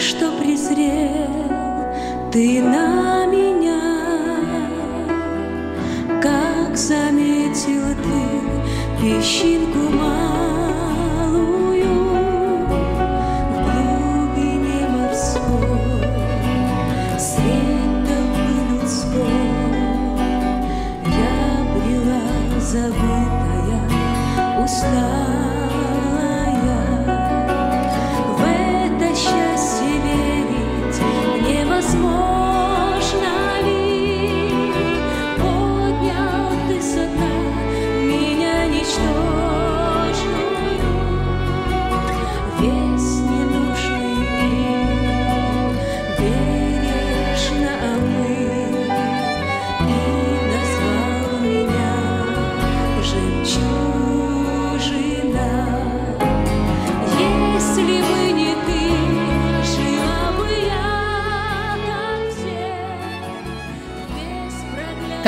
что презрел ты на меня, как заметил ты песчинку малую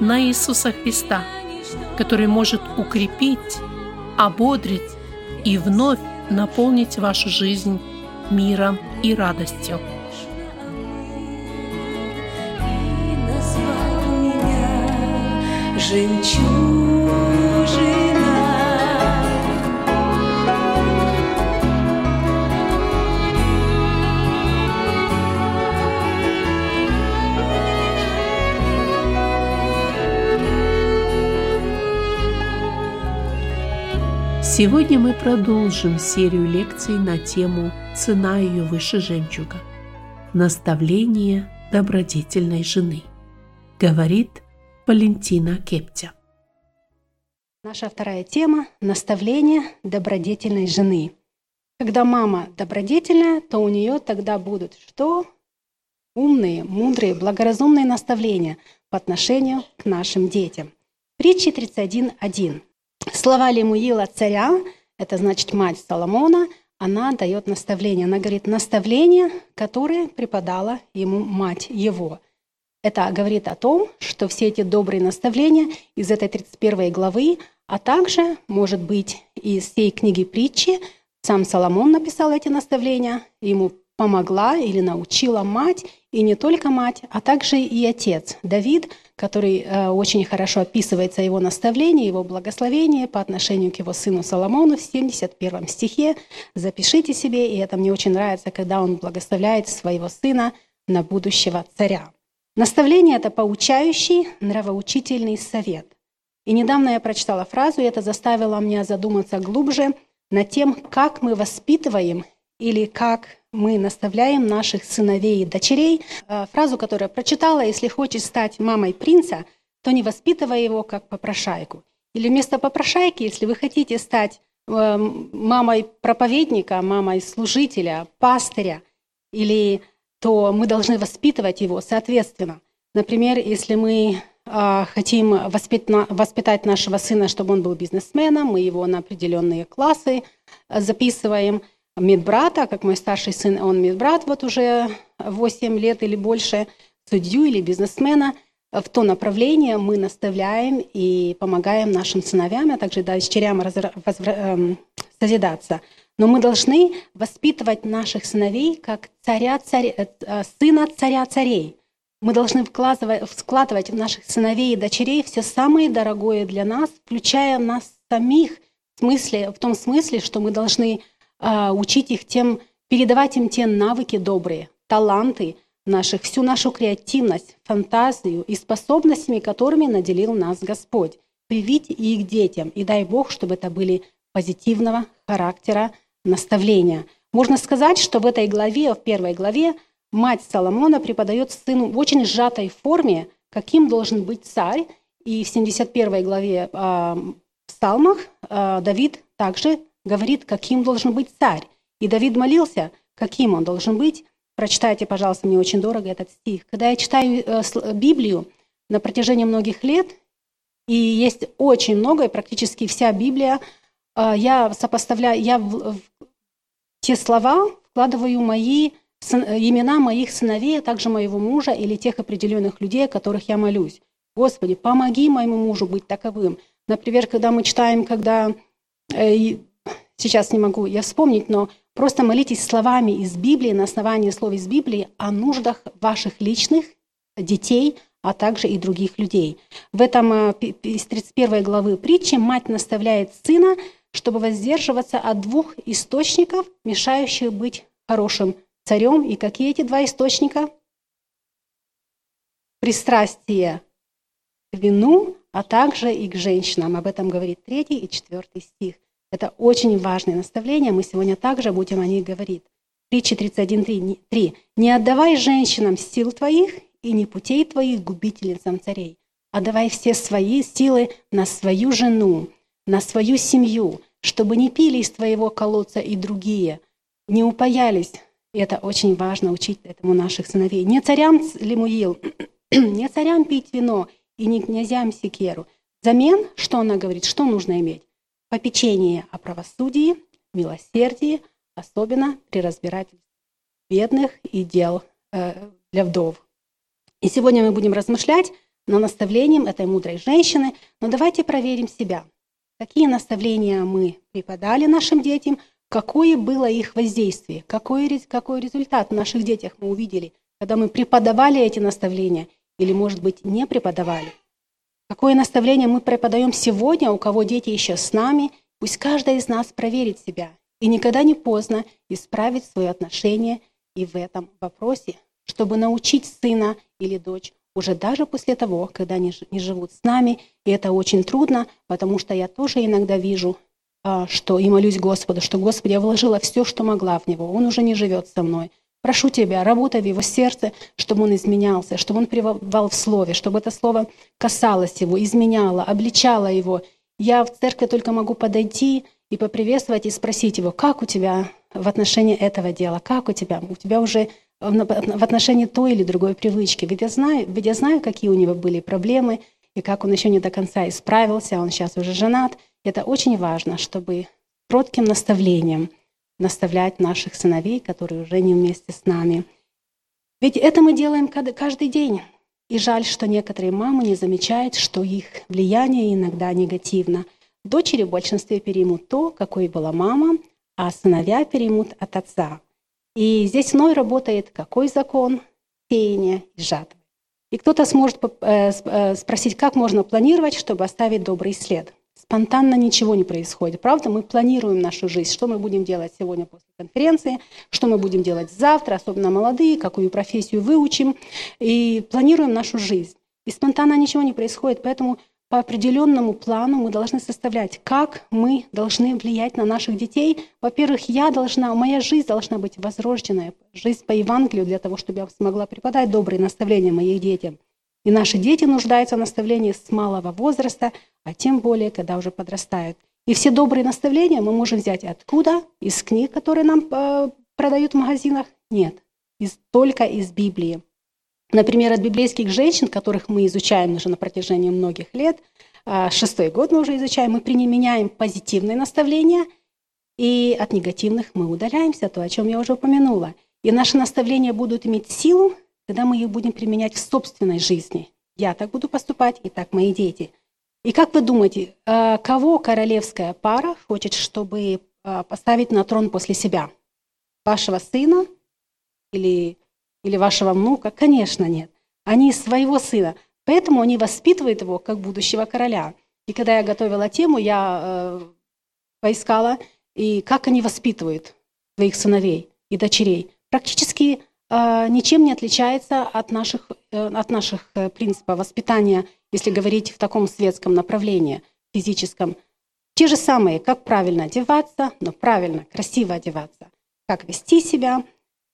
на Иисуса Христа, который может укрепить, ободрить и вновь наполнить вашу жизнь миром и радостью. Жемчужина. Сегодня мы продолжим серию лекций на тему «Цена ее выше жемчуга. Наставление добродетельной жены», говорит Валентина Кептя. Наша вторая тема – наставление добродетельной жены. Когда мама добродетельная, то у нее тогда будут что? Умные, мудрые, благоразумные наставления по отношению к нашим детям. Притчи 31.1. Слова Лемуила царя, это значит мать Соломона, она дает наставление. Она говорит наставление, которое преподала ему мать его. Это говорит о том, что все эти добрые наставления из этой 31 главы, а также, может быть, из всей книги притчи, сам Соломон написал эти наставления, ему помогла или научила мать, и не только мать, а также и отец Давид, который э, очень хорошо описывается его наставление, его благословение по отношению к его сыну Соломону в 71 стихе. Запишите себе, и это мне очень нравится, когда он благословляет своего сына на будущего царя. Наставление – это поучающий, нравоучительный совет. И недавно я прочитала фразу, и это заставило меня задуматься глубже над тем, как мы воспитываем или как мы наставляем наших сыновей и дочерей. Э, фразу, которую я прочитала, если хочешь стать мамой принца, то не воспитывай его как попрошайку. Или вместо попрошайки, если вы хотите стать э, мамой проповедника, мамой служителя, пастыря, или то мы должны воспитывать его соответственно. Например, если мы э, хотим воспитать нашего сына, чтобы он был бизнесменом, мы его на определенные классы записываем – медбрата, как мой старший сын, он медбрат вот уже 8 лет или больше, судью или бизнесмена, в то направление мы наставляем и помогаем нашим сыновьям, а также дочерям эм, созидаться. Но мы должны воспитывать наших сыновей как царя, царь, э, э, сына царя царей. Мы должны вкладывать, вкладывать в наших сыновей и дочерей все самое дорогое для нас, включая нас самих, в, смысле, в том смысле, что мы должны а, учить их тем, передавать им те навыки добрые, таланты наших, всю нашу креативность, фантазию и способностями, которыми наделил нас Господь. Привить их детям, и дай Бог, чтобы это были позитивного характера наставления. Можно сказать, что в этой главе, в первой главе, мать Соломона преподает сыну в очень сжатой форме, каким должен быть царь. И в 71 главе э, в Псалмах э, Давид также говорит, каким должен быть царь. И Давид молился, каким он должен быть. Прочитайте, пожалуйста, мне очень дорого этот стих. Когда я читаю Библию на протяжении многих лет, и есть очень много, и практически вся Библия, я сопоставляю, я в, в те слова вкладываю мои имена моих сыновей, а также моего мужа или тех определенных людей, о которых я молюсь. Господи, помоги моему мужу быть таковым. Например, когда мы читаем, когда... Сейчас не могу я вспомнить, но просто молитесь словами из Библии, на основании слов из Библии о нуждах ваших личных детей, а также и других людей. В этом э, из 31 главы притчи мать наставляет сына, чтобы воздерживаться от двух источников, мешающих быть хорошим царем. И какие эти два источника? Пристрастие к вину, а также и к женщинам. Об этом говорит третий и четвертый стих. Это очень важное наставление, мы сегодня также будем о них говорить. Притча 31.3. «Не отдавай женщинам сил твоих и не путей твоих губительницам царей, а давай все свои силы на свою жену, на свою семью, чтобы не пили из твоего колодца и другие, не упаялись и это очень важно учить этому наших сыновей. Не царям лимуил, не царям пить вино и не князям секеру. Взамен, что она говорит, что нужно иметь? Попечение о правосудии, милосердии, особенно при разбирательстве бедных и дел э, для вдов. И сегодня мы будем размышлять над наставлением этой мудрой женщины, но давайте проверим себя. Какие наставления мы преподали нашим детям – какое было их воздействие, какой, какой результат в наших детях мы увидели, когда мы преподавали эти наставления или, может быть, не преподавали. Какое наставление мы преподаем сегодня, у кого дети еще с нами, пусть каждый из нас проверит себя. И никогда не поздно исправить свое отношение и в этом вопросе, чтобы научить сына или дочь уже даже после того, когда они не живут с нами. И это очень трудно, потому что я тоже иногда вижу а, что и молюсь Господу, что, Господи, я вложила все, что могла в него. Он уже не живет со мной. Прошу Тебя, работай в его сердце, чтобы он изменялся, чтобы он пребывал в слове, чтобы это слово касалось его, изменяло, обличало его. Я в церкви только могу подойти и поприветствовать и спросить его, как у тебя в отношении этого дела, как у тебя, у тебя уже в отношении той или другой привычки. Ведь я знаю, ведь я знаю какие у него были проблемы, и как он еще не до конца исправился, он сейчас уже женат – это очень важно, чтобы кротким наставлением наставлять наших сыновей, которые уже не вместе с нами. Ведь это мы делаем каждый день. И жаль, что некоторые мамы не замечают, что их влияние иногда негативно. Дочери в большинстве переймут то, какой была мама, а сыновья переймут от отца. И здесь вновь работает какой закон? Сеяния и жатвы. И кто-то сможет э, э, спросить, как можно планировать, чтобы оставить добрый след спонтанно ничего не происходит. Правда, мы планируем нашу жизнь, что мы будем делать сегодня после конференции, что мы будем делать завтра, особенно молодые, какую профессию выучим, и планируем нашу жизнь. И спонтанно ничего не происходит, поэтому по определенному плану мы должны составлять, как мы должны влиять на наших детей. Во-первых, я должна, моя жизнь должна быть возрожденная, жизнь по Евангелию для того, чтобы я смогла преподать добрые наставления моим детям. И наши дети нуждаются в наставлении с малого возраста, а тем более, когда уже подрастают. И все добрые наставления мы можем взять откуда? Из книг, которые нам э, продают в магазинах? Нет, из, только из Библии. Например, от библейских женщин, которых мы изучаем уже на протяжении многих лет, э, шестой год мы уже изучаем, мы применяем позитивные наставления, и от негативных мы удаляемся, то, о чем я уже упомянула. И наши наставления будут иметь силу, когда мы их будем применять в собственной жизни. Я так буду поступать, и так мои дети. И как вы думаете, э, кого королевская пара хочет, чтобы э, поставить на трон после себя? Вашего сына или, или вашего внука? Конечно, нет. Они своего сына. Поэтому они воспитывают его как будущего короля. И когда я готовила тему, я э, поискала, и как они воспитывают своих сыновей и дочерей. Практически а, ничем не отличается от наших, э, от наших э, принципов воспитания, если говорить в таком светском направлении, физическом. Те же самые, как правильно одеваться, но правильно, красиво одеваться, как вести себя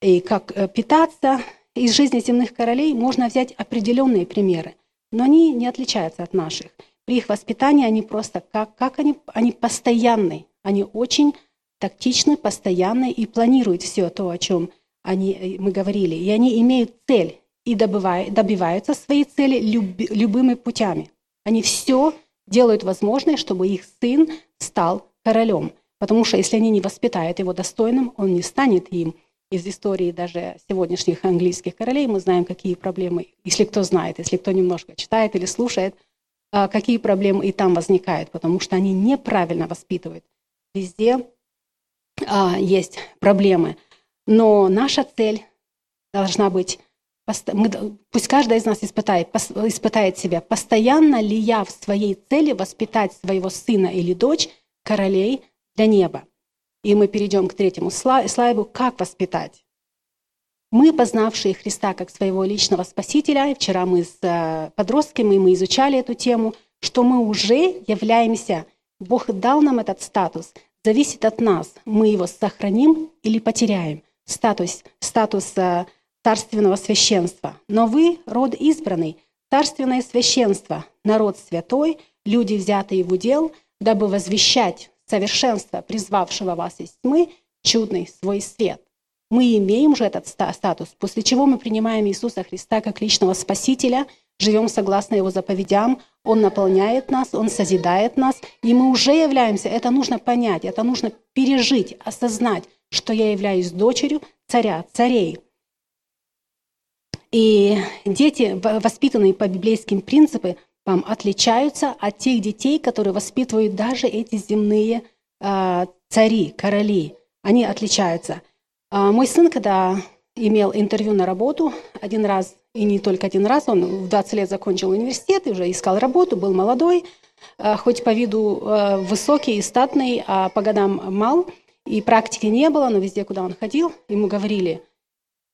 и как э, питаться. Из жизни земных королей можно взять определенные примеры, но они не отличаются от наших. При их воспитании они просто, как, как они, они постоянны, они очень тактичны, постоянны и планируют все то, о чем они, мы говорили, и они имеют цель и добывают, добиваются своей цели люб, любыми путями. Они все делают возможное, чтобы их сын стал королем. Потому что если они не воспитают его достойным, он не станет им. Из истории даже сегодняшних английских королей мы знаем, какие проблемы, если кто знает, если кто немножко читает или слушает, а, какие проблемы и там возникают, потому что они неправильно воспитывают. Везде а, есть проблемы. Но наша цель должна быть, пусть каждый из нас испытает, испытает себя, постоянно ли я в своей цели воспитать своего сына или дочь королей для неба. И мы перейдем к третьему слайду, как воспитать. Мы, познавшие Христа как своего личного Спасителя, вчера мы с э, подростками мы изучали эту тему, что мы уже являемся, Бог дал нам этот статус, зависит от нас, мы его сохраним или потеряем, статус, статус э, царственного священства. Но вы – род избранный, царственное священство, народ святой, люди, взятые в удел, дабы возвещать совершенство призвавшего вас из тьмы, чудный свой свет. Мы имеем же этот статус, после чего мы принимаем Иисуса Христа как личного Спасителя, живем согласно Его заповедям, Он наполняет нас, Он созидает нас, и мы уже являемся, это нужно понять, это нужно пережить, осознать, что я являюсь дочерью царя, царей. И дети, воспитанные по библейским принципам, отличаются от тех детей, которые воспитывают даже эти земные э, цари, короли. Они отличаются. А мой сын, когда имел интервью на работу один раз, и не только один раз, он в 20 лет закончил университет и уже искал работу, был молодой, а, хоть по виду а, высокий и статный, а по годам мал, и практики не было, но везде, куда он ходил, ему говорили,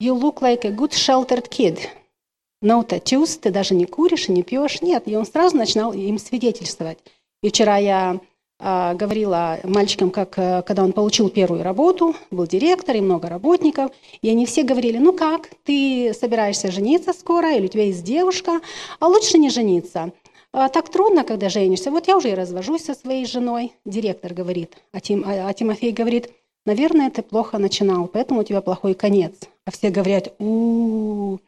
«You look like a good sheltered kid». No tattoos, ты даже не куришь и не пьешь. Нет, и он сразу начинал им свидетельствовать. И вчера я а, говорила мальчикам, как, э, когда он получил первую работу, был директор и много работников, и они все говорили, ну как, ты собираешься жениться скоро, или у тебя есть девушка, а лучше не жениться. А, так трудно, когда женишься. Вот я уже и развожусь со своей женой, директор говорит, а, Тим, а, а Тимофей говорит, наверное, ты плохо начинал, поэтому у тебя плохой конец. А все говорят, у.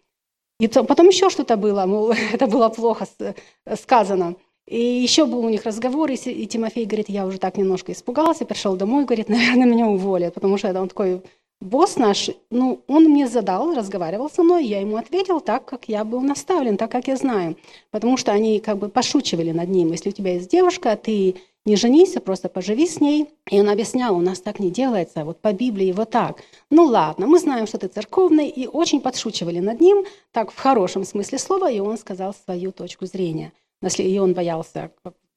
И потом еще что-то было, мол, это было плохо сказано. И еще был у них разговор, и Тимофей говорит, я уже так немножко испугался, пришел домой, говорит, наверное, меня уволят, потому что это он такой босс наш, ну, он мне задал, разговаривал со мной, я ему ответил так, как я был наставлен, так, как я знаю. Потому что они как бы пошучивали над ним. Если у тебя есть девушка, ты не женись, а просто поживи с ней. И он объяснял, у нас так не делается, вот по Библии вот так. Ну ладно, мы знаем, что ты церковный, и очень подшучивали над ним, так в хорошем смысле слова, и он сказал свою точку зрения – и он боялся,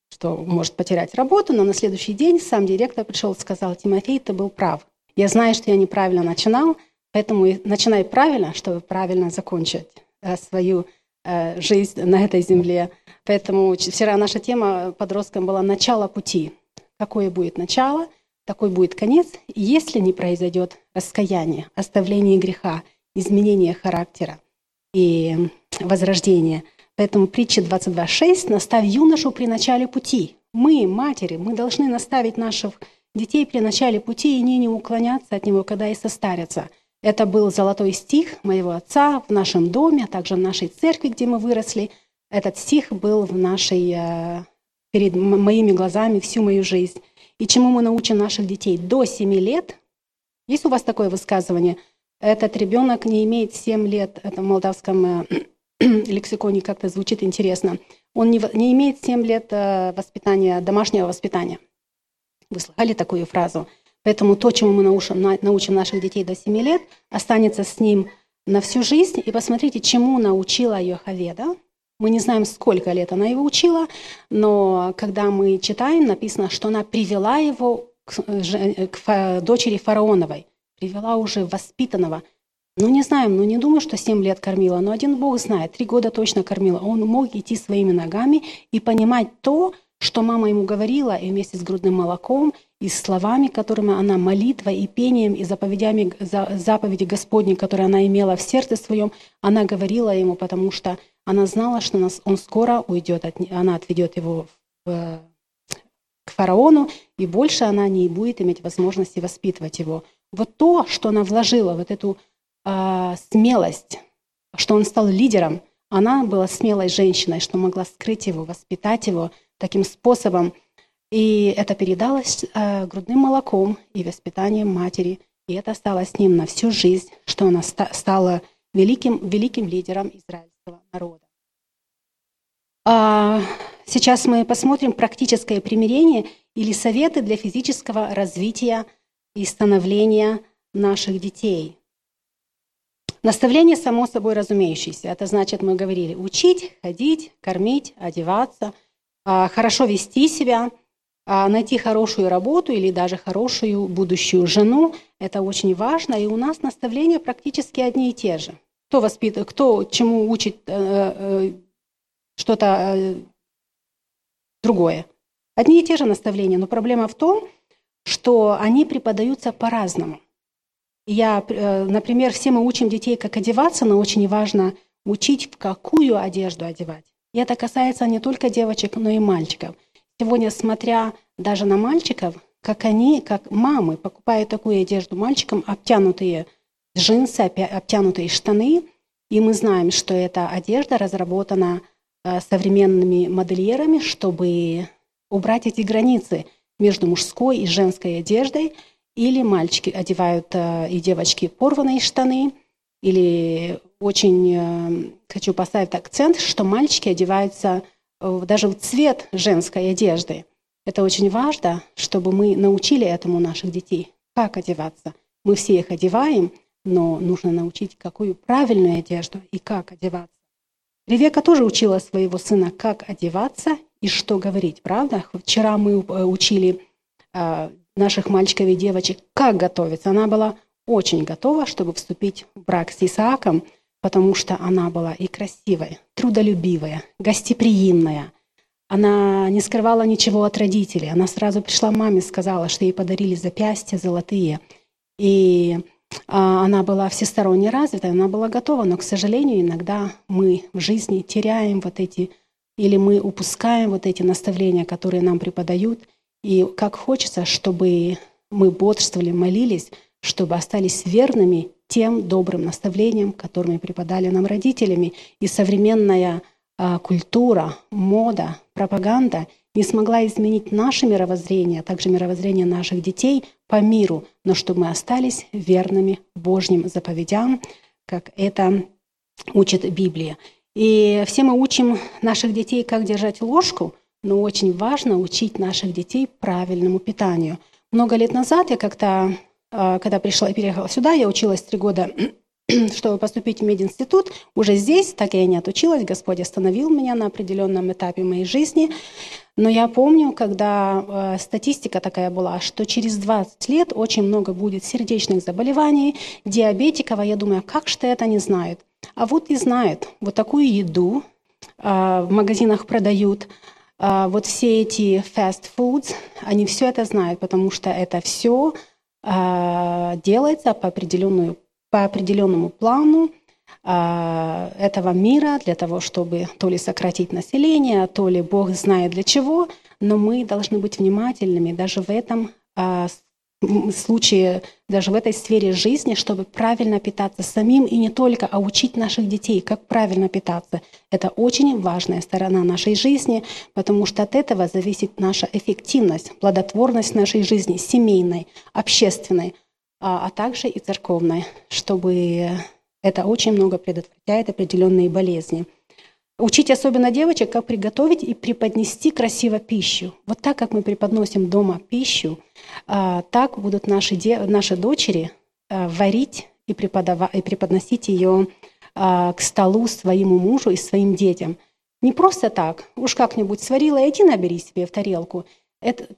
что может потерять работу, но на следующий день сам директор пришел и сказал, Тимофей, ты был прав. Я знаю, что я неправильно начинал, поэтому начинай правильно, чтобы правильно закончить э, свою э, жизнь на этой земле. Поэтому вчера наша тема подросткам была «Начало пути». Какое будет начало, такой будет конец, если не произойдет раскаяние, оставление греха, изменение характера и возрождение – Поэтому притча 22.6 «Наставь юношу при начале пути». Мы, матери, мы должны наставить наших детей при начале пути и не, не уклоняться от него, когда и состарятся. Это был золотой стих моего отца в нашем доме, а также в нашей церкви, где мы выросли. Этот стих был в нашей, э, перед моими глазами всю мою жизнь. И чему мы научим наших детей до 7 лет? Есть у вас такое высказывание? Этот ребенок не имеет 7 лет, это в молдавском э, лексиконе как-то звучит интересно. Он не, не имеет 7 лет э, воспитания, домашнего воспитания. Вы слыхали такую фразу? Поэтому то, чему мы научим, научим наших детей до 7 лет, останется с ним на всю жизнь. И посмотрите, чему научила Йохаведа. Мы не знаем, сколько лет она его учила, но когда мы читаем, написано, что она привела его к, э, к дочери фараоновой, привела уже воспитанного, ну, не знаем, ну, не думаю, что 7 лет кормила, но один Бог знает, 3 года точно кормила. Он мог идти своими ногами и понимать то, что мама ему говорила, и вместе с грудным молоком, и словами, которыми она молитва, и пением, и заповедями, заповеди Господней, которые она имела в сердце своем, она говорила ему, потому что она знала, что он скоро уйдет, от, она отведет его в, к фараону, и больше она не будет иметь возможности воспитывать его. Вот то, что она вложила, вот эту э, смелость, что он стал лидером. Она была смелой женщиной, что могла скрыть его, воспитать его таким способом. И это передалось э, грудным молоком и воспитанием матери. И это осталось с ним на всю жизнь, что она ста- стала великим, великим лидером израильского народа. А сейчас мы посмотрим практическое примирение или советы для физического развития и становления наших детей. Наставление само собой разумеющееся. Это значит, мы говорили, учить, ходить, кормить, одеваться, хорошо вести себя, а, найти хорошую работу или даже хорошую будущую жену. Это очень важно. И у нас наставления практически одни и те же. Кто воспитывает, кто чему учит э, э, что-то э, другое. Одни и те же наставления, но проблема в том, что они преподаются по-разному. Я, например, все мы учим детей, как одеваться, но очень важно учить, в какую одежду одевать. И это касается не только девочек, но и мальчиков. Сегодня, смотря даже на мальчиков, как они, как мамы, покупают такую одежду мальчикам, обтянутые джинсы, обтянутые штаны, и мы знаем, что эта одежда разработана э, современными модельерами, чтобы убрать эти границы между мужской и женской одеждой, или мальчики одевают э, и девочки порванные штаны, или очень э, хочу поставить акцент, что мальчики одеваются даже в цвет женской одежды. Это очень важно, чтобы мы научили этому наших детей, как одеваться. Мы все их одеваем, но нужно научить, какую правильную одежду и как одеваться. Ревека тоже учила своего сына, как одеваться и что говорить, правда? Вчера мы э, учили э, наших мальчиков и девочек, как готовиться. Она была очень готова, чтобы вступить в брак с Исааком, потому что она была и красивая, трудолюбивая, гостеприимная. Она не скрывала ничего от родителей. Она сразу пришла маме, сказала, что ей подарили запястья золотые. И а, она была всесторонне развита, она была готова, но, к сожалению, иногда мы в жизни теряем вот эти, или мы упускаем вот эти наставления, которые нам преподают, и как хочется, чтобы мы бодрствовали, молились, чтобы остались верными тем добрым наставлениям, которыми преподали нам родителями. И современная а, культура, мода, пропаганда – не смогла изменить наше мировоззрение, а также мировоззрение наших детей по миру, но чтобы мы остались верными Божьим заповедям, как это учит Библия. И все мы учим наших детей, как держать ложку, но очень важно учить наших детей правильному питанию. Много лет назад я как-то, когда пришла и переехала сюда, я училась три года чтобы поступить в мединститут. Уже здесь, так я и не отучилась, Господь остановил меня на определенном этапе моей жизни. Но я помню, когда э, статистика такая была, что через 20 лет очень много будет сердечных заболеваний, диабетиков, а я думаю, как же это не знают? А вот и знают. Вот такую еду э, в магазинах продают, э, вот все эти fast foods, они все это знают, потому что это все делается по определенную по определенному плану а, этого мира для того, чтобы то ли сократить население, то ли Бог знает для чего, но мы должны быть внимательными даже в этом а, случае, даже в этой сфере жизни, чтобы правильно питаться самим и не только, а учить наших детей, как правильно питаться. Это очень важная сторона нашей жизни, потому что от этого зависит наша эффективность, плодотворность нашей жизни, семейной, общественной, а, а также и церковной, чтобы это очень много предотвращает определенные болезни. Учить особенно девочек, как приготовить и преподнести красиво пищу. Вот так, как мы преподносим дома пищу, а, так будут наши, наши дочери а, варить и, преподавать, и преподносить ее к столу своему мужу и своим детям. Не просто так, уж как-нибудь сварила, иди набери себе в тарелку. Это,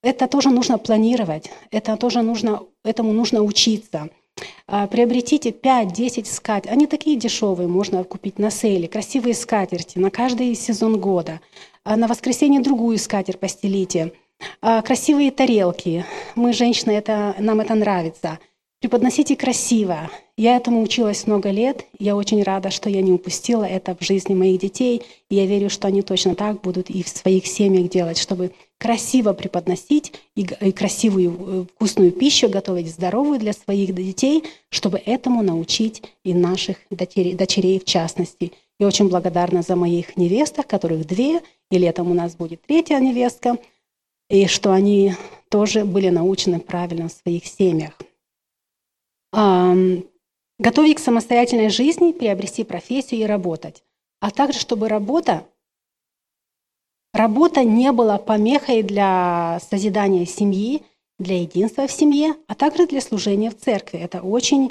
это тоже нужно планировать, это тоже нужно, этому нужно учиться. А, приобретите 5-10 скатерть. Они такие дешевые, можно купить на сейле. Красивые скатерти на каждый сезон года. А на воскресенье другую скатерть постелите. А, красивые тарелки. Мы, женщины, это, нам это нравится. Преподносите красиво. Я этому училась много лет. Я очень рада, что я не упустила это в жизни моих детей. И я верю, что они точно так будут и в своих семьях делать, чтобы красиво преподносить и, и красивую э, вкусную пищу готовить, здоровую для своих детей, чтобы этому научить и наших дочерей, дочерей в частности. Я очень благодарна за моих невесток, которых две, и летом у нас будет третья невестка, и что они тоже были научены правильно в своих семьях. Готовить к самостоятельной жизни, приобрести профессию и работать. А также, чтобы работа, работа не была помехой для созидания семьи, для единства в семье, а также для служения в церкви. Это очень,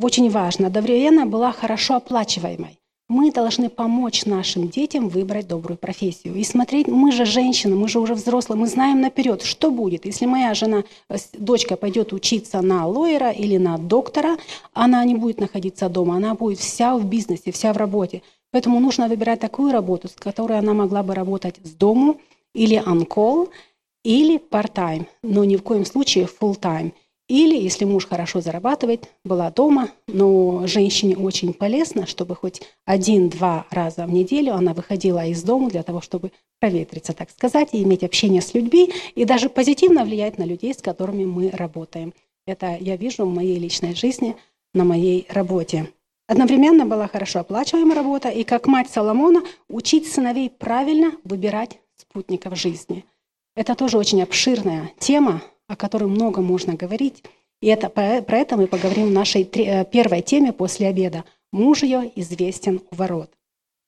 очень важно. Одновременно была хорошо оплачиваемой мы должны помочь нашим детям выбрать добрую профессию. И смотреть, мы же женщины, мы же уже взрослые, мы знаем наперед, что будет. Если моя жена, э, дочка пойдет учиться на лоера или на доктора, она не будет находиться дома, она будет вся в бизнесе, вся в работе. Поэтому нужно выбирать такую работу, с которой она могла бы работать с дому или on-call, или part-time, но ни в коем случае full-time – или, если муж хорошо зарабатывает, была дома, но женщине очень полезно, чтобы хоть один-два раза в неделю она выходила из дома для того, чтобы проветриться, так сказать, и иметь общение с людьми, и даже позитивно влиять на людей, с которыми мы работаем. Это я вижу в моей личной жизни, на моей работе. Одновременно была хорошо оплачиваемая работа, и как мать Соломона учить сыновей правильно выбирать спутников жизни. Это тоже очень обширная тема, о котором много можно говорить. И это, про это мы поговорим в нашей э, первой теме после обеда. Муж ее известен у ворот.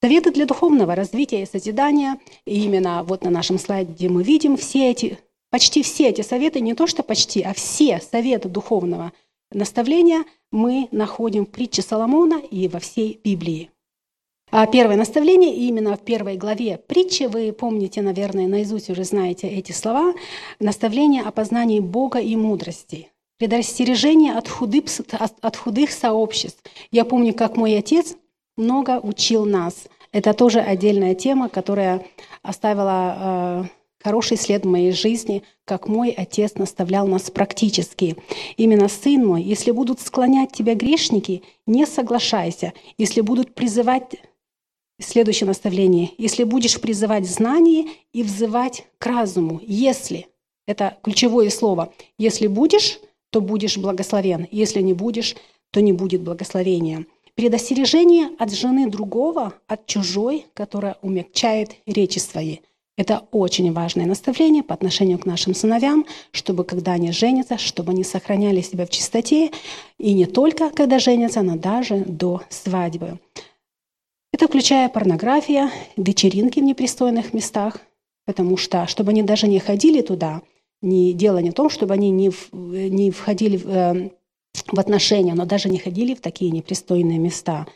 Советы для духовного развития и созидания. И именно вот на нашем слайде мы видим все эти, почти все эти советы, не то что почти, а все советы духовного наставления мы находим в притче Соломона и во всей Библии. А первое наставление именно в первой главе притчи, вы помните, наверное, наизусть уже знаете эти слова, наставление о познании Бога и мудрости, предостережение от худых, от худых сообществ. Я помню, как мой отец много учил нас. Это тоже отдельная тема, которая оставила э, хороший след в моей жизни, как мой отец наставлял нас практически. Именно, сын мой, если будут склонять тебя грешники, не соглашайся. Если будут призывать Следующее наставление. Если будешь призывать знание и взывать к разуму, если, это ключевое слово, если будешь, то будешь благословен, если не будешь, то не будет благословения. Предостережение от жены другого, от чужой, которая умягчает речи свои. Это очень важное наставление по отношению к нашим сыновьям, чтобы когда они женятся, чтобы они сохраняли себя в чистоте, и не только когда женятся, но даже до свадьбы. Это включая порнография, вечеринки в непристойных местах, потому что, чтобы они даже не ходили туда, не дело не в том, чтобы они не, в, не входили в, э, в отношения, но даже не ходили в такие непристойные места.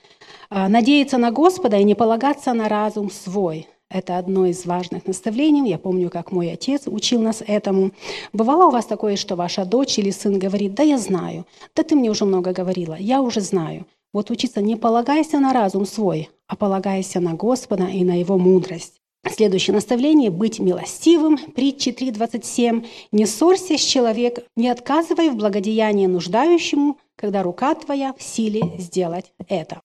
А, надеяться на Господа и не полагаться на разум свой – это одно из важных наставлений. Я помню, как мой отец учил нас этому. Бывало у вас такое, что ваша дочь или сын говорит, да я знаю, да ты мне уже много говорила, я уже знаю. Вот учиться не полагайся на разум свой, а полагайся на Господа и на Его мудрость. Следующее наставление – быть милостивым. Притчи 3.27. «Не ссорься с человеком, не отказывай в благодеянии нуждающему, когда рука твоя в силе сделать это».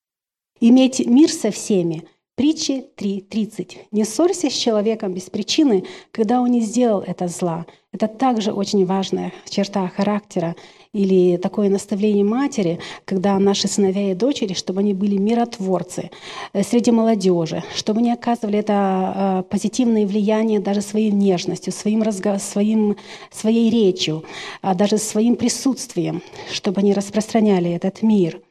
Иметь мир со всеми. Притчи 3.30. «Не ссорься с человеком без причины, когда он не сделал это зла». Это также очень важная черта характера или такое наставление матери, когда наши сыновья и дочери, чтобы они были миротворцы э, среди молодежи, чтобы они оказывали это э, позитивное влияние даже своей нежностью, своим разго... своим, своей речью, а даже своим присутствием, чтобы они распространяли этот мир.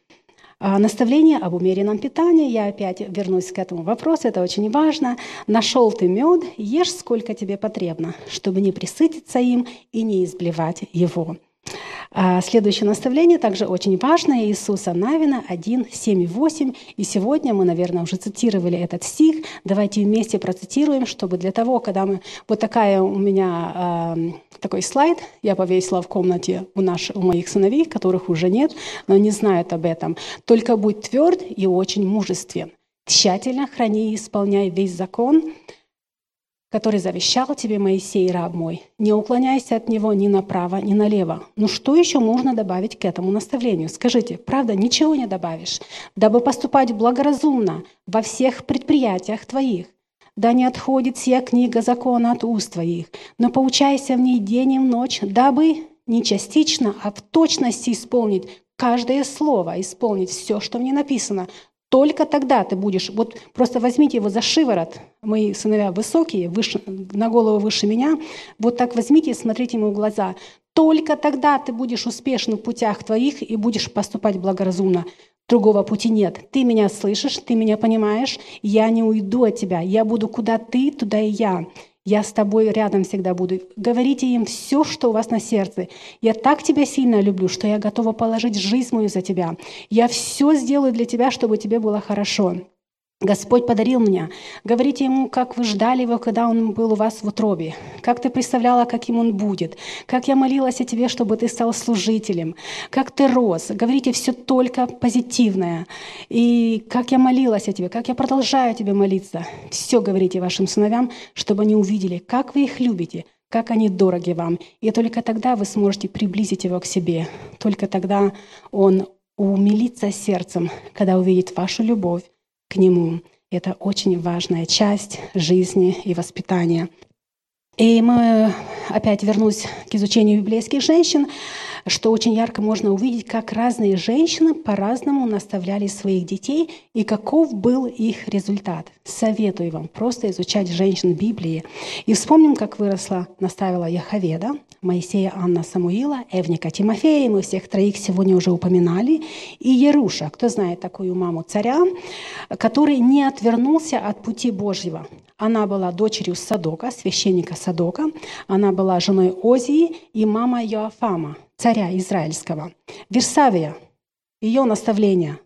А наставление об умеренном питании, я опять вернусь к этому вопросу, это очень важно. Нашел ты мед, ешь сколько тебе потребно, чтобы не присытиться им и не изблевать его. А следующее наставление также очень важное Иисуса Навина 1, 7 8. И сегодня мы, наверное, уже цитировали этот стих. Давайте вместе процитируем, чтобы для того, когда мы... Вот такая у меня э, такой слайд я повесила в комнате у, наш, у моих сыновей, которых уже нет, но не знают об этом. «Только будь тверд и очень мужествен. Тщательно храни и исполняй весь закон, который завещал тебе Моисей, раб мой. Не уклоняйся от него ни направо, ни налево. Ну что еще можно добавить к этому наставлению? Скажите, правда, ничего не добавишь, дабы поступать благоразумно во всех предприятиях твоих. Да не отходит сия книга закона от уст твоих, но поучайся в ней день и ночь, дабы не частично, а в точности исполнить каждое слово, исполнить все, что в ней написано. Только тогда ты будешь, вот просто возьмите его за шиворот, мои сыновья высокие, выше, на голову выше меня, вот так возьмите и смотрите ему в глаза. Только тогда ты будешь успешен в путях твоих и будешь поступать благоразумно. Другого пути нет. Ты меня слышишь, ты меня понимаешь, я не уйду от тебя. Я буду куда ты, туда и я. Я с тобой рядом всегда буду. Говорите им все, что у вас на сердце. Я так тебя сильно люблю, что я готова положить жизнь мою за тебя. Я все сделаю для тебя, чтобы тебе было хорошо. Господь подарил мне. Говорите ему, как вы ждали его, когда он был у вас в утробе, как ты представляла, каким он будет, как я молилась о тебе, чтобы ты стал служителем, как ты рос. Говорите все только позитивное. И как я молилась о тебе, как я продолжаю тебе молиться. Все говорите вашим сыновьям, чтобы они увидели, как вы их любите, как они дороги вам. И только тогда вы сможете приблизить его к себе. Только тогда он умилится сердцем, когда увидит вашу любовь, к Нему. Это очень важная часть жизни и воспитания. И мы опять вернусь к изучению библейских женщин, что очень ярко можно увидеть, как разные женщины по-разному наставляли своих детей и каков был их результат. Советую вам просто изучать женщин Библии. И вспомним, как выросла, наставила Яховеда, Моисея, Анна, Самуила, Эвника, Тимофея, мы всех троих сегодня уже упоминали, и Еруша, кто знает такую маму царя, который не отвернулся от пути Божьего. Она была дочерью Садока, священника Садока, она была женой Озии и мама Йоафама, царя израильского. Версавия, ее наставление,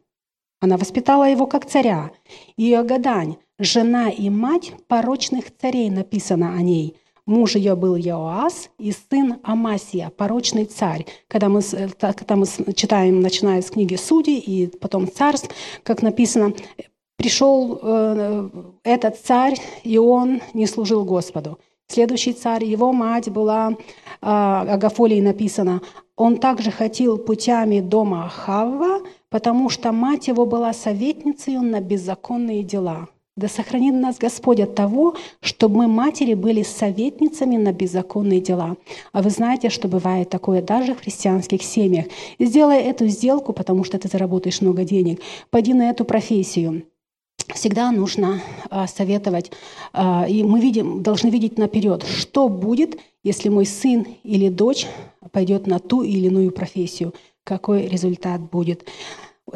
она воспитала его как царя. Ее Гадань, жена и мать порочных царей, написано о ней – Муж ее был Иоас и сын Амасия, порочный царь. Когда мы, когда мы читаем, начиная с книги Судей и потом Царств, как написано, пришел э, этот царь, и он не служил Господу. Следующий царь, его мать была, э, Агафолии написано, он также ходил путями дома Хавва, потому что мать его была советницей на беззаконные дела. Да сохранит нас Господь от того, чтобы мы, матери, были советницами на беззаконные дела. А вы знаете, что бывает такое даже в христианских семьях. сделай эту сделку, потому что ты заработаешь много денег. Пойди на эту профессию всегда нужно а, советовать, а, и мы видим, должны видеть наперед, что будет, если мой сын или дочь пойдет на ту или иную профессию, какой результат будет.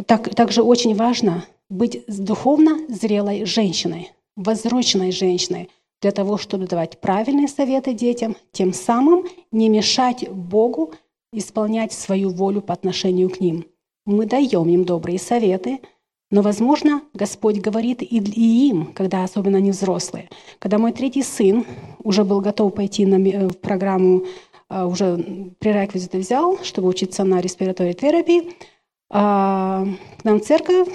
Так, также очень важно быть духовно зрелой женщиной, возроченной женщиной, для того, чтобы давать правильные советы детям, тем самым не мешать Богу исполнять свою волю по отношению к ним. Мы даем им добрые советы, но, возможно, Господь говорит и, им, когда особенно они взрослые. Когда мой третий сын уже был готов пойти на, э, в программу, э, уже пререквизиты взял, чтобы учиться на респираторной терапии, а, к нам в церковь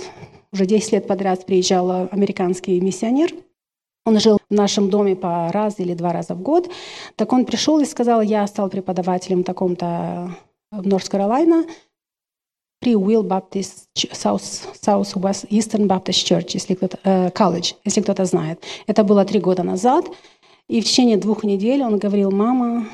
уже 10 лет подряд приезжал американский миссионер. Он жил в нашем доме по раз или два раза в год. Так он пришел и сказал, я стал преподавателем в таком-то в Норс-Каролайна, при Will Baptist South, South West Eastern Baptist Church, если кто-то, э, college, если кто-то знает. Это было три года назад. И в течение двух недель он говорил, мама,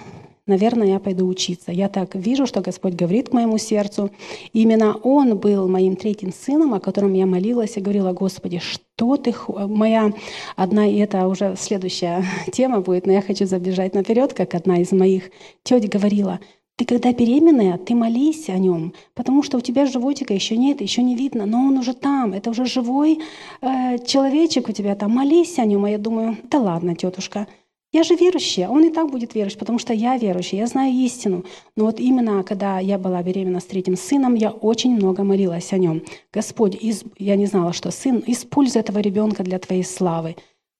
наверное, я пойду учиться. Я так вижу, что Господь говорит к моему сердцу. И именно Он был моим третьим сыном, о котором я молилась и говорила, Господи, что ты... Моя одна, и это уже следующая тема будет, но я хочу забежать наперед, как одна из моих теть говорила, ты когда беременная, ты молись о нем, потому что у тебя животика еще нет, еще не видно, но он уже там, это уже живой э, человечек у тебя там, молись о нем. А я думаю, да ладно, тетушка, я же верующая, он и так будет верующий, потому что я верующая, я знаю истину. Но вот именно когда я была беременна с третьим сыном, я очень много молилась о нем. Господь, из... я не знала, что сын, используй этого ребенка для Твоей славы.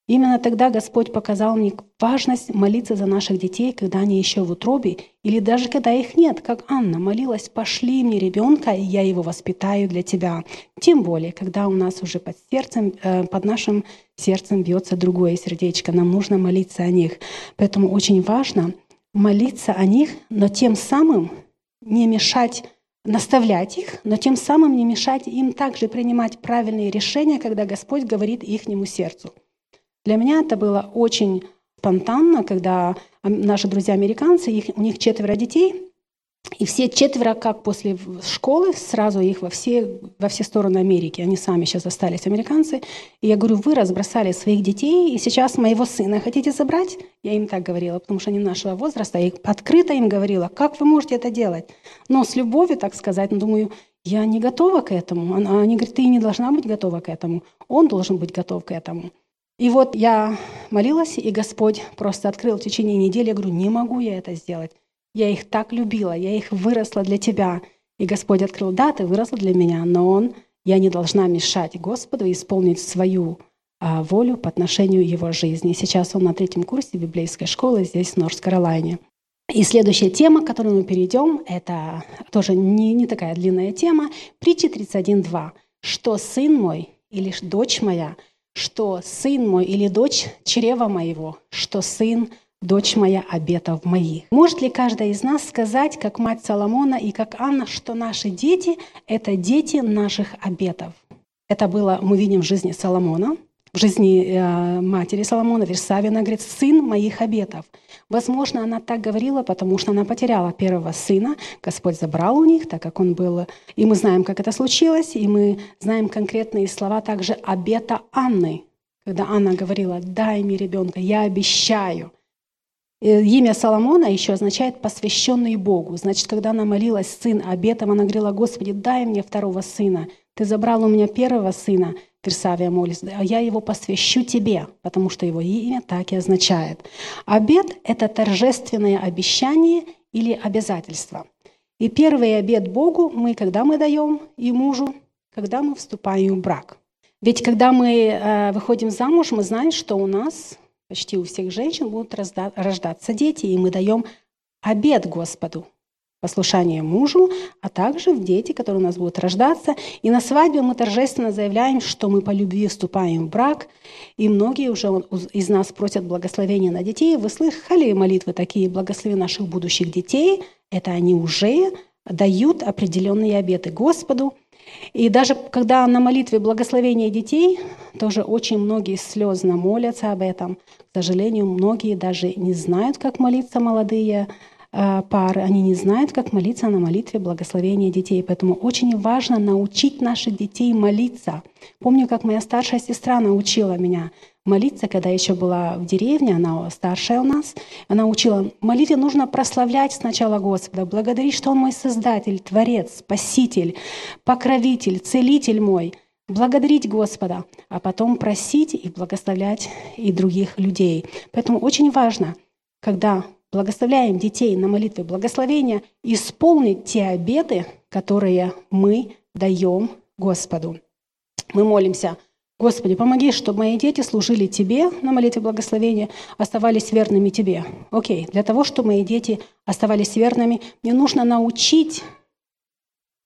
Именно тогда Господь показал мне важность молиться за наших детей, когда они еще в утробе, или даже когда их нет, как Анна молилась, пошли мне ребенка, и я его воспитаю для тебя. Тем более, когда у нас уже под сердцем, э, под нашим сердцем бьется другое сердечко, нам нужно молиться о них. Поэтому очень важно молиться о них, но тем самым не мешать наставлять их, но тем самым не мешать им также принимать правильные решения, когда Господь говорит ихнему сердцу. Для меня это было очень спонтанно, когда наши друзья-американцы, их, у них четверо детей, и все четверо, как после школы, сразу их во все, во все стороны Америки. Они сами сейчас остались американцы. И я говорю, вы разбросали своих детей, и сейчас моего сына хотите забрать? Я им так говорила, потому что они нашего возраста. Я открыто им говорила, как вы можете это делать? Но с любовью, так сказать, но думаю, я не готова к этому. Они говорят, ты не должна быть готова к этому. Он должен быть готов к этому. И вот я молилась, и Господь просто открыл в течение недели. Я говорю, не могу я это сделать. Я их так любила, я их выросла для тебя. И Господь открыл, да, ты выросла для меня, но Он, я не должна мешать Господу исполнить свою а, волю по отношению его жизни. Сейчас он на третьем курсе библейской школы здесь, в Норс-Каролайне. И следующая тема, к которой мы перейдем, это тоже не, не такая длинная тема. Притча 31.2. «Что сын мой или дочь моя – что сын мой или дочь чрева моего, что сын дочь моя обетов моих. Может ли каждая из нас сказать, как мать Соломона и как Анна, что наши дети – это дети наших обетов? Это было, мы видим в жизни Соломона – в жизни э, матери Соломона, Версавия, она говорит, сын моих обетов. Возможно, она так говорила, потому что она потеряла первого сына. Господь забрал у них, так как он был... И мы знаем, как это случилось, и мы знаем конкретные слова также обета Анны, когда Анна говорила, дай мне ребенка, я обещаю. И имя Соломона еще означает «посвященный Богу». Значит, когда она молилась сын обетом, она говорила, Господи, дай мне второго сына. Ты забрал у меня первого сына, Версавия молится, а я его посвящу тебе, потому что его имя так и означает. Обед – это торжественное обещание или обязательство. И первый обед Богу мы, когда мы даем и мужу, когда мы вступаем в брак. Ведь когда мы э, выходим замуж, мы знаем, что у нас, почти у всех женщин, будут рождаться дети, и мы даем обед Господу послушание мужу, а также в дети, которые у нас будут рождаться. И на свадьбе мы торжественно заявляем, что мы по любви вступаем в брак. И многие уже из нас просят благословения на детей. Вы слышали молитвы такие «Благослови наших будущих детей». Это они уже дают определенные обеты Господу. И даже когда на молитве благословения детей, тоже очень многие слезно молятся об этом. К сожалению, многие даже не знают, как молиться молодые пары, они не знают, как молиться на молитве благословения детей. Поэтому очень важно научить наших детей молиться. Помню, как моя старшая сестра научила меня молиться, когда еще была в деревне, она старшая у нас. Она учила, молитве нужно прославлять сначала Господа, благодарить, что Он мой Создатель, Творец, Спаситель, Покровитель, Целитель мой – благодарить Господа, а потом просить и благословлять и других людей. Поэтому очень важно, когда благословляем детей на молитве благословения, исполнить те обеты, которые мы даем Господу. Мы молимся, Господи, помоги, чтобы мои дети служили Тебе на молитве благословения, оставались верными Тебе. Окей, для того, чтобы мои дети оставались верными, мне нужно научить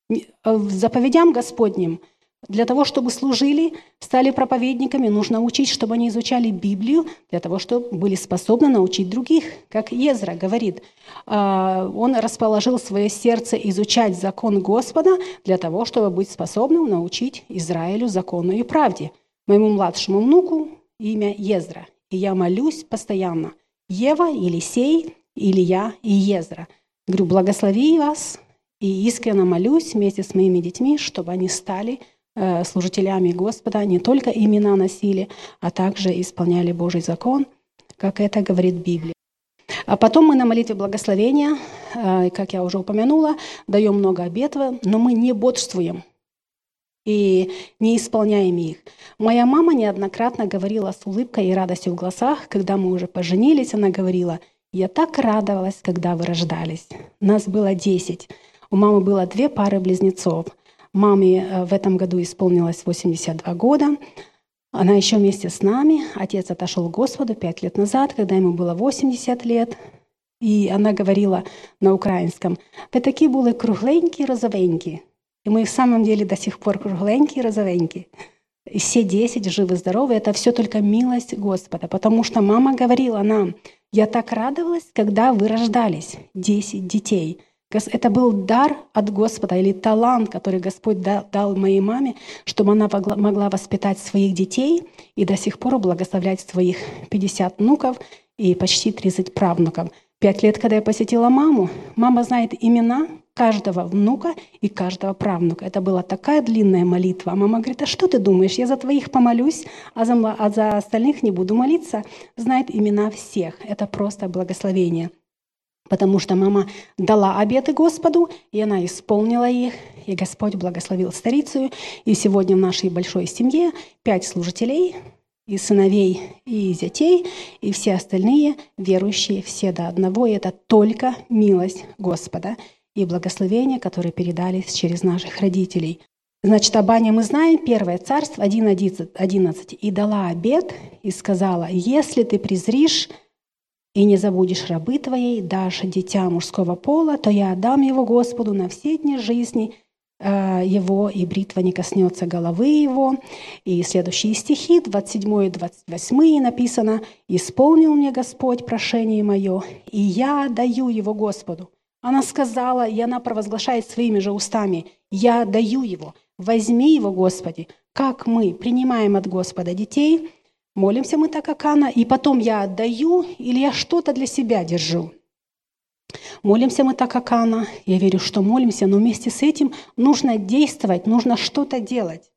э, заповедям Господним – для того, чтобы служили, стали проповедниками, нужно учить, чтобы они изучали Библию, для того, чтобы были способны научить других. Как Езра говорит, а, он расположил свое сердце изучать закон Господа для того, чтобы быть способным научить Израилю закону и правде. Моему младшему внуку имя Езра, и я молюсь постоянно. Ева, Елисей, Илья и Езра. Говорю, благослови вас, и искренне молюсь вместе с моими детьми, чтобы они стали служителями Господа не только имена носили, а также исполняли Божий закон, как это говорит Библия. А потом мы на молитве благословения, э, как я уже упомянула, даем много обетов, но мы не бодрствуем и не исполняем их. Моя мама неоднократно говорила с улыбкой и радостью в глазах, когда мы уже поженились, она говорила, «Я так радовалась, когда вы рождались. Нас было десять. У мамы было две пары близнецов – Маме э, в этом году исполнилось 82 года. Она еще вместе с нами. Отец отошел к Господу пять лет назад, когда ему было 80 лет. И она говорила на украинском, «Вы такие были кругленькие, розовенькие». И мы в самом деле до сих пор кругленькие, розовенькие. И все десять живы-здоровы. Это все только милость Господа. Потому что мама говорила нам, «Я так радовалась, когда вы рождались, десять детей». Это был дар от Господа или талант, который Господь дал моей маме, чтобы она могла воспитать своих детей и до сих пор благословлять своих 50 внуков и почти 30 правнуков. Пять лет, когда я посетила маму, мама знает имена каждого внука и каждого правнука. Это была такая длинная молитва. мама говорит, а что ты думаешь, я за твоих помолюсь, а за, а за остальных не буду молиться. Знает имена всех. Это просто благословение. Потому что мама дала обеты Господу, и она исполнила их, и Господь благословил старицу. И сегодня в нашей большой семье пять служителей, и сыновей, и зятей, и все остальные верующие, все до одного. И это только милость Господа и благословения, которые передались через наших родителей. Значит, об Ане мы знаем, Первое Царство 1.11. «И дала обед, и сказала, если ты презришь и не забудешь рабы твоей, дашь дитя мужского пола, то я отдам его Господу на все дни жизни э, его, и бритва не коснется головы его. И следующие стихи, 27 и 28 написано, «Исполнил мне Господь прошение мое, и я даю его Господу». Она сказала, и она провозглашает своими же устами, «Я даю его, возьми его, Господи». Как мы принимаем от Господа детей – Молимся мы так, как Анна, и потом я отдаю или я что-то для себя держу. Молимся мы так, как Анна. Я верю, что молимся, но вместе с этим нужно действовать, нужно что-то делать.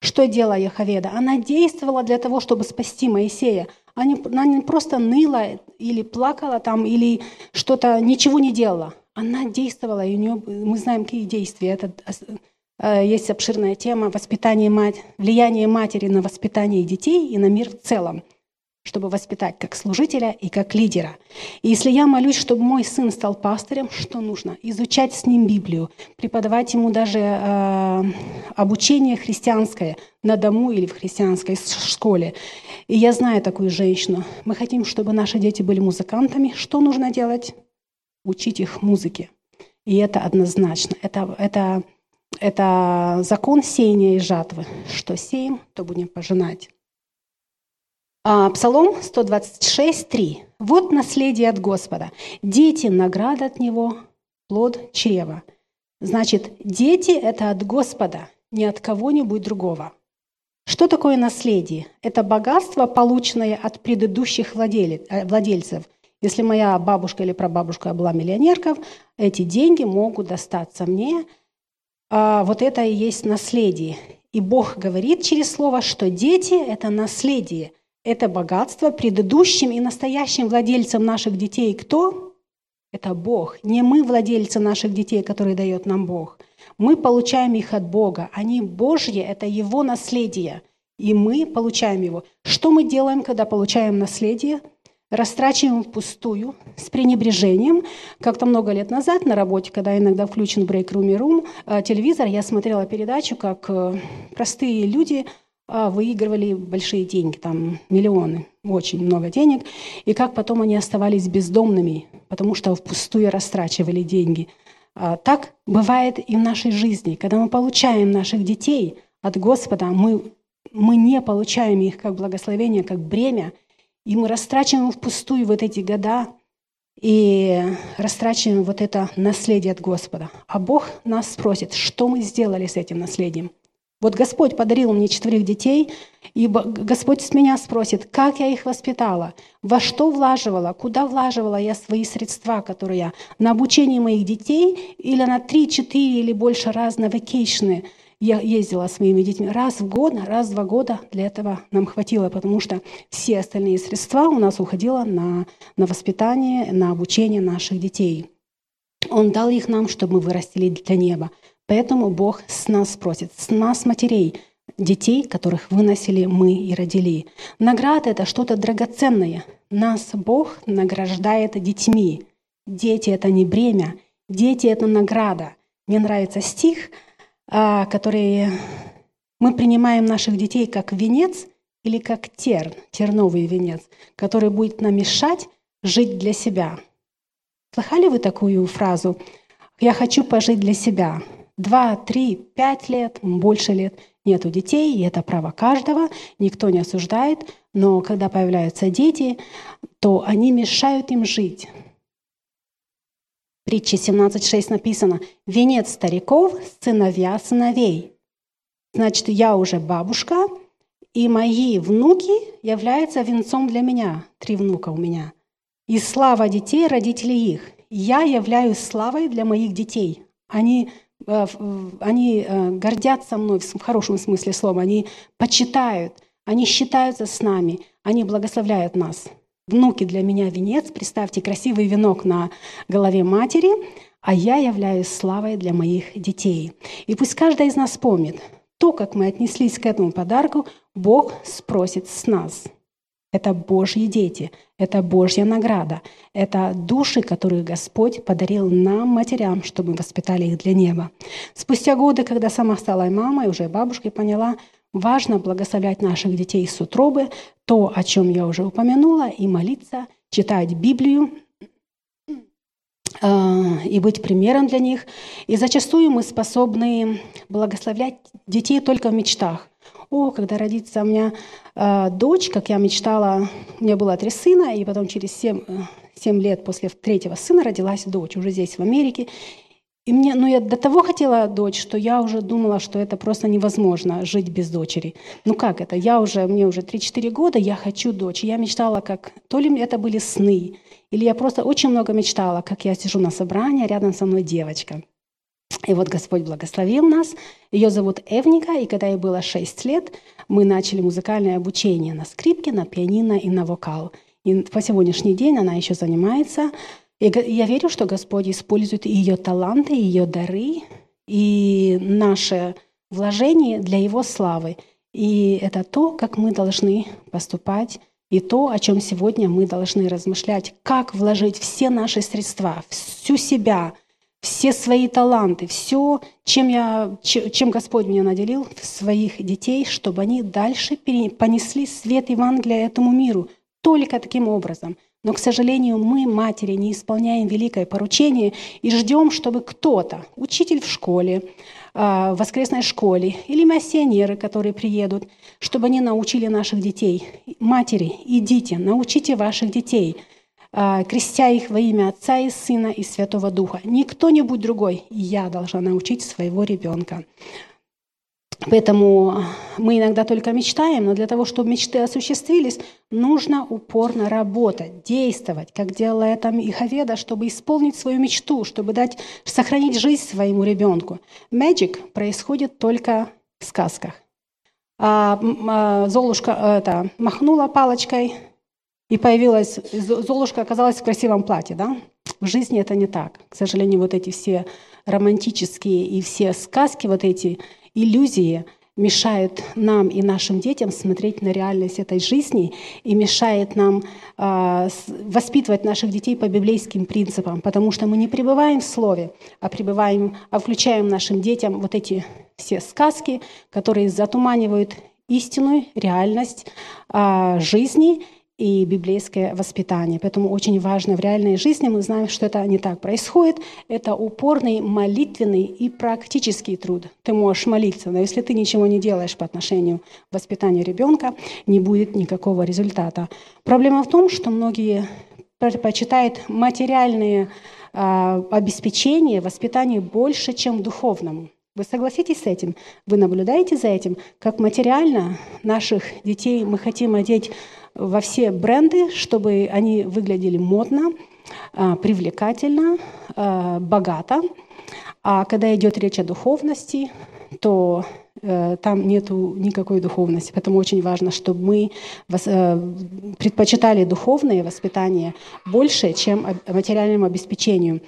Что делала Яховеда? Она действовала для того, чтобы спасти Моисея. Она не просто ныла или плакала там, или что-то, ничего не делала. Она действовала, и у нее, мы знаем, какие действия. Это есть обширная тема воспитания мать, влияние матери на воспитание детей и на мир в целом, чтобы воспитать как служителя и как лидера. И если я молюсь, чтобы мой сын стал пастырем, что нужно? Изучать с ним Библию, преподавать ему даже э, обучение христианское на дому или в христианской школе. И я знаю такую женщину. Мы хотим, чтобы наши дети были музыкантами. Что нужно делать? Учить их музыке. И это однозначно. Это, это это закон сеяния и жатвы. Что сеем, то будем пожинать. А, Псалом 126, 3. «Вот наследие от Господа. Дети – награда от Него, плод чрева». Значит, дети – это от Господа, не от кого-нибудь другого. Что такое наследие? Это богатство, полученное от предыдущих э, владельцев. Если моя бабушка или прабабушка была миллионеркой, эти деньги могут достаться мне – вот это и есть наследие. И Бог говорит через слово, что дети – это наследие, это богатство предыдущим и настоящим владельцам наших детей. Кто? Это Бог. Не мы владельцы наших детей, которые дает нам Бог. Мы получаем их от Бога. Они Божьи, это Его наследие. И мы получаем его. Что мы делаем, когда получаем наследие? Растрачиваем впустую, с пренебрежением. Как-то много лет назад на работе, когда иногда включен брейк-рум и рум, телевизор, я смотрела передачу, как э, простые люди э, выигрывали большие деньги, там миллионы, очень много денег, и как потом они оставались бездомными, потому что впустую растрачивали деньги. А так бывает и в нашей жизни. Когда мы получаем наших детей от Господа, мы, мы не получаем их как благословение, как бремя – и мы растрачиваем впустую вот эти года и растрачиваем вот это наследие от Господа. А Бог нас спросит, что мы сделали с этим наследием. Вот Господь подарил мне четверых детей, и Господь с меня спросит, как я их воспитала, во что влаживала, куда влаживала я свои средства, которые я на обучение моих детей или на 3-4 или больше раз на вакейшны – я ездила с моими детьми раз в год, раз в два года. Для этого нам хватило, потому что все остальные средства у нас уходило на, на воспитание, на обучение наших детей. Он дал их нам, чтобы мы вырастили для неба. Поэтому Бог с нас просит, с нас, матерей, детей, которых выносили мы и родили. Награда – это что-то драгоценное. Нас Бог награждает детьми. Дети – это не бремя, дети – это награда. Мне нравится стих – которые мы принимаем наших детей как венец или как терн, терновый венец, который будет нам мешать жить для себя. Слыхали вы такую фразу «я хочу пожить для себя»? Два, три, пять лет, больше лет нету детей, и это право каждого, никто не осуждает, но когда появляются дети, то они мешают им жить. Притче 17.6 написано «Венец стариков, сыновья сыновей». Значит, я уже бабушка, и мои внуки являются венцом для меня. Три внука у меня. И слава детей родителей их. Я являюсь славой для моих детей. Они, э, они э, гордятся мной в хорошем смысле слова. Они почитают, они считаются с нами, они благословляют нас. Внуки для меня венец. Представьте красивый венок на голове матери, а я являюсь славой для моих детей. И пусть каждый из нас помнит, то, как мы отнеслись к этому подарку, Бог спросит с нас. Это Божьи дети, это Божья награда, это души, которые Господь подарил нам, матерям, чтобы мы воспитали их для неба. Спустя годы, когда сама стала мамой, уже бабушкой поняла, важно благословлять наших детей с утробы, то, о чем я уже упомянула, и молиться, читать Библию, э, и быть примером для них. И зачастую мы способны благословлять детей только в мечтах о, когда родится у меня э, дочь, как я мечтала, у меня было три сына, и потом через семь, э, семь лет после третьего сына родилась дочь, уже здесь, в Америке. И мне, ну, я до того хотела дочь, что я уже думала, что это просто невозможно жить без дочери. Ну как это? Я уже, мне уже 3-4 года, я хочу дочь. Я мечтала, как... То ли это были сны, или я просто очень много мечтала, как я сижу на собрании, рядом со мной девочка. И вот Господь благословил нас. Ее зовут Эвника, и когда ей было 6 лет, мы начали музыкальное обучение на скрипке, на пианино и на вокал. И по сегодняшний день она еще занимается. Я верю, что Господь использует ее таланты, ее дары и наше вложение для Его славы. И это то, как мы должны поступать, и то, о чем сегодня мы должны размышлять, как вложить все наши средства, всю себя – все свои таланты, все, чем, я, чем Господь меня наделил, своих детей, чтобы они дальше понесли свет Евангелия этому миру. Только таким образом. Но, к сожалению, мы, матери, не исполняем великое поручение и ждем, чтобы кто-то, учитель в школе, а, в воскресной школе или миссионеры, которые приедут, чтобы они научили наших детей. Матери, идите, научите ваших детей – а, крестя их во имя Отца и Сына и Святого Духа. Не кто-нибудь другой, я должна научить своего ребенка. Поэтому мы иногда только мечтаем, но для того, чтобы мечты осуществились, нужно упорно работать, действовать, как делала это Иховеда, чтобы исполнить свою мечту, чтобы дать, сохранить жизнь своему ребенку. Magic происходит только в сказках. А, а, Золушка это, махнула палочкой, и появилась, Золушка оказалась в красивом платье, да? В жизни это не так. К сожалению, вот эти все романтические и все сказки, вот эти иллюзии мешают нам и нашим детям смотреть на реальность этой жизни и мешает нам э, воспитывать наших детей по библейским принципам, потому что мы не пребываем в слове, а пребываем, а включаем нашим детям вот эти все сказки, которые затуманивают истинную реальность э, жизни и библейское воспитание. Поэтому очень важно в реальной жизни, мы знаем, что это не так происходит, это упорный молитвенный и практический труд. Ты можешь молиться, но если ты ничего не делаешь по отношению к воспитанию ребенка, не будет никакого результата. Проблема в том, что многие предпочитают материальные э, обеспечения, воспитание больше, чем духовному. Вы согласитесь с этим? Вы наблюдаете за этим, как материально наших детей мы хотим одеть во все бренды, чтобы они выглядели модно, а, привлекательно, а, богато. А когда идет речь о духовности, то э, там нет никакой духовности. Поэтому очень важно, чтобы мы э, предпочитали духовное воспитание больше, чем материальному обеспечению.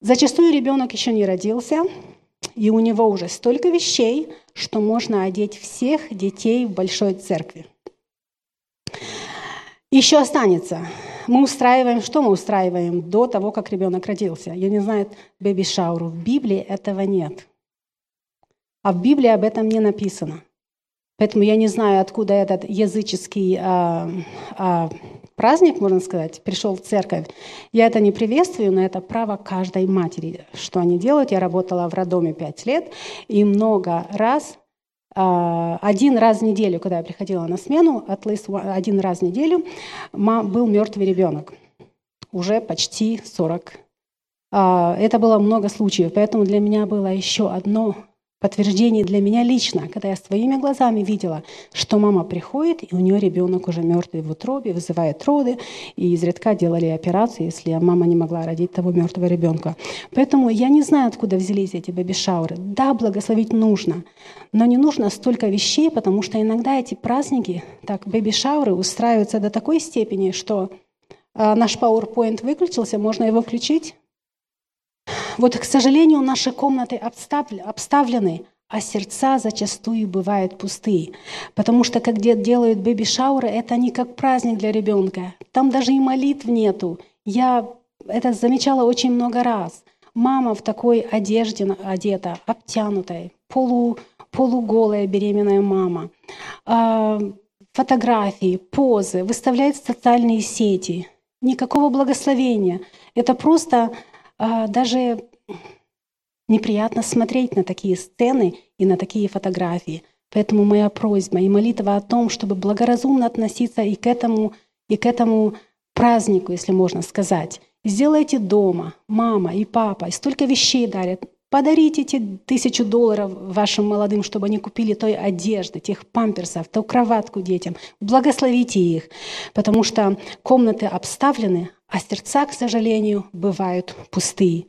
Зачастую ребенок еще не родился, и у него уже столько вещей, что можно одеть всех детей в большой церкви. Еще останется. Мы устраиваем, что мы устраиваем до того, как ребенок родился? Я не знаю, бэби-шауру. В Библии этого нет. А в Библии об этом не написано. Поэтому я не знаю, откуда этот языческий а, а, праздник, можно сказать, пришел в церковь. Я это не приветствую, но это право каждой матери, что они делают. Я работала в роддоме пять лет, и много раз один раз в неделю, когда я приходила на смену, от один раз в неделю был мертвый ребенок. Уже почти 40. А, это было много случаев, поэтому для меня было еще одно подтверждение для меня лично, когда я своими глазами видела, что мама приходит, и у нее ребенок уже мертвый в утробе, вызывает роды, и изредка делали операции, если мама не могла родить того мертвого ребенка. Поэтому я не знаю, откуда взялись эти бэби-шауры. Да, благословить нужно, но не нужно столько вещей, потому что иногда эти праздники, так, бэби-шауры устраиваются до такой степени, что э, наш PowerPoint выключился, можно его включить, вот, к сожалению, наши комнаты обставлены, а сердца зачастую бывают пустые. Потому что, когда делают бэби-шауры, это не как праздник для ребенка. Там даже и молитв нету. Я это замечала очень много раз. Мама в такой одежде одета, обтянутой, полу, полуголая беременная мама. А, фотографии, позы, выставляет в социальные сети. Никакого благословения. Это просто даже неприятно смотреть на такие сцены и на такие фотографии. Поэтому моя просьба и молитва о том, чтобы благоразумно относиться и к этому, и к этому празднику, если можно сказать. Сделайте дома, мама и папа, и столько вещей дарят. Подарите эти тысячу долларов вашим молодым, чтобы они купили той одежды, тех памперсов, ту кроватку детям. Благословите их, потому что комнаты обставлены, а сердца, к сожалению, бывают пустые.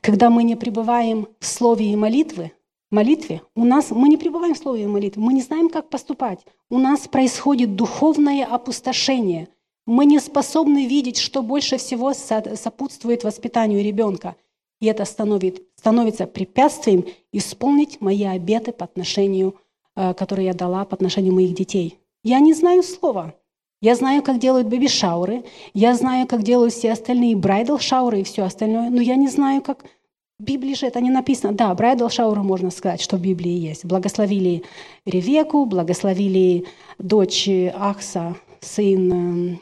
Когда мы не пребываем в слове и молитве, молитве, у нас мы не пребываем в слове и молитве, мы не знаем, как поступать. У нас происходит духовное опустошение. Мы не способны видеть, что больше всего сопутствует воспитанию ребенка. И это становится, становится препятствием исполнить мои обеты по отношению, э, которые я дала по отношению моих детей. Я не знаю слова. Я знаю, как делают бэби-шауры, я знаю, как делают все остальные брайдл-шауры и все остальное, но я не знаю, как... В Библии же это не написано. Да, брайдл-шауры можно сказать, что в Библии есть. Благословили Ревеку, благословили дочь Ахса, сын, эм,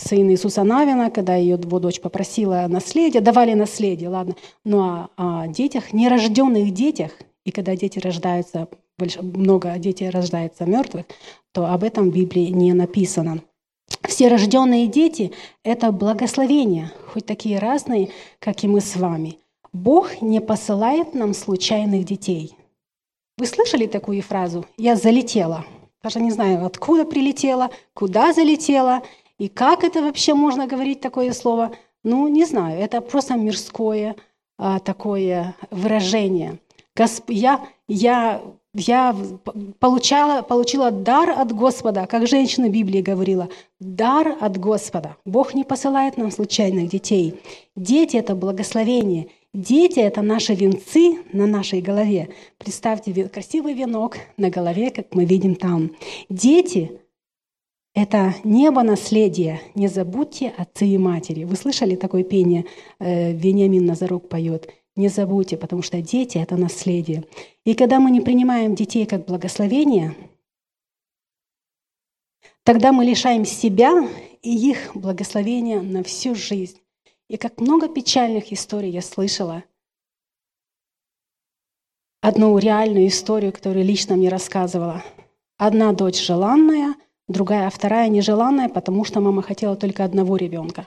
сын Иисуса Навина, когда ее его дочь попросила наследие, давали наследие, ладно. Но о, о детях, нерожденных детях, и когда дети рождаются много детей рождается мертвых, то об этом в Библии не написано. Все рожденные дети – это благословение, хоть такие разные, как и мы с вами. Бог не посылает нам случайных детей. Вы слышали такую фразу «я залетела»? Даже не знаю, откуда прилетела, куда залетела, и как это вообще можно говорить такое слово. Ну, не знаю, это просто мирское а, такое выражение. Госп... Я, я я получала, получила дар от Господа, как женщина Библии говорила, дар от Господа. Бог не посылает нам случайных детей. Дети – это благословение. Дети – это наши венцы на нашей голове. Представьте красивый венок на голове, как мы видим там. Дети – это небо наследие. Не забудьте отцы и матери. Вы слышали такое пение? Э, Вениамин Назарук поет – не забудьте, потому что дети — это наследие. И когда мы не принимаем детей как благословение, тогда мы лишаем себя и их благословения на всю жизнь. И как много печальных историй я слышала. Одну реальную историю, которую лично мне рассказывала. Одна дочь желанная, другая, вторая нежеланная, потому что мама хотела только одного ребенка.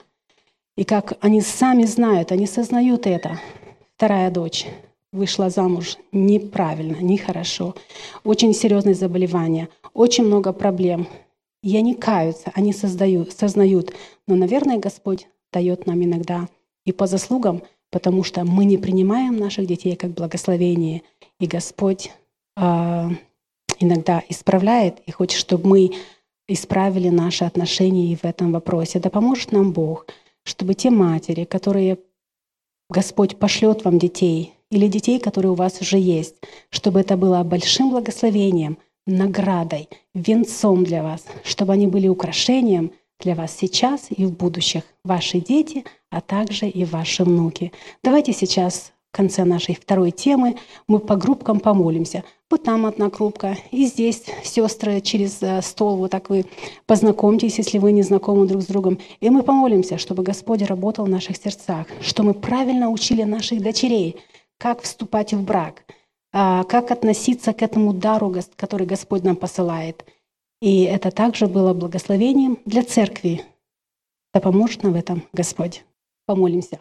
И как они сами знают, они сознают это – Вторая дочь вышла замуж неправильно, нехорошо. Очень серьезные заболевания, очень много проблем. И они каются, они создают, сознают. Но, наверное, Господь дает нам иногда и по заслугам, потому что мы не принимаем наших детей как благословение. И Господь э, иногда исправляет и хочет, чтобы мы исправили наши отношения и в этом вопросе. Да поможет нам Бог, чтобы те матери, которые Господь пошлет вам детей или детей, которые у вас уже есть, чтобы это было большим благословением, наградой, венцом для вас, чтобы они были украшением для вас сейчас и в будущих, ваши дети, а также и ваши внуки. Давайте сейчас конце нашей второй темы мы по группкам помолимся. Вот там одна группка, и здесь сестры через э, стол, вот так вы познакомьтесь, если вы не знакомы друг с другом. И мы помолимся, чтобы Господь работал в наших сердцах, что мы правильно учили наших дочерей, как вступать в брак, а, как относиться к этому дару, который Господь нам посылает. И это также было благословением для церкви. Да поможет нам в этом Господь. Помолимся.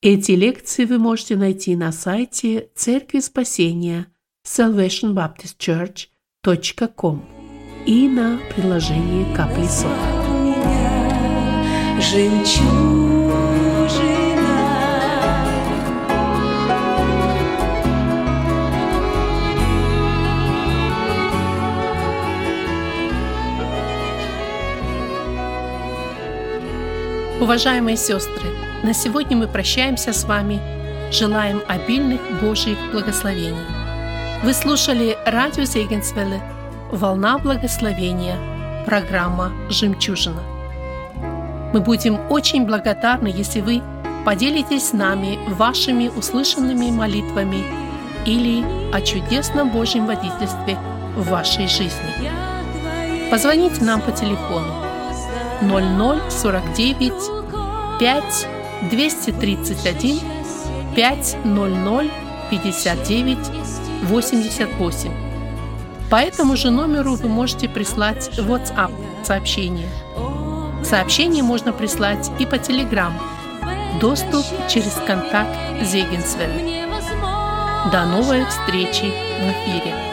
Эти лекции вы можете найти на сайте Церкви Спасения salvationbaptistchurch.com и на приложении Капли. Уважаемые сестры, на сегодня мы прощаемся с вами. Желаем обильных Божьих благословений. Вы слушали радио Зегенсвелле «Волна благословения», программа «Жемчужина». Мы будем очень благодарны, если вы поделитесь с нами вашими услышанными молитвами или о чудесном Божьем водительстве в вашей жизни. Позвоните нам по телефону 0049 5 231 500 59 88. По этому же номеру вы можете прислать WhatsApp сообщение. Сообщение можно прислать и по Telegram. Доступ через контакт Зегенсвель. До новой встречи в эфире.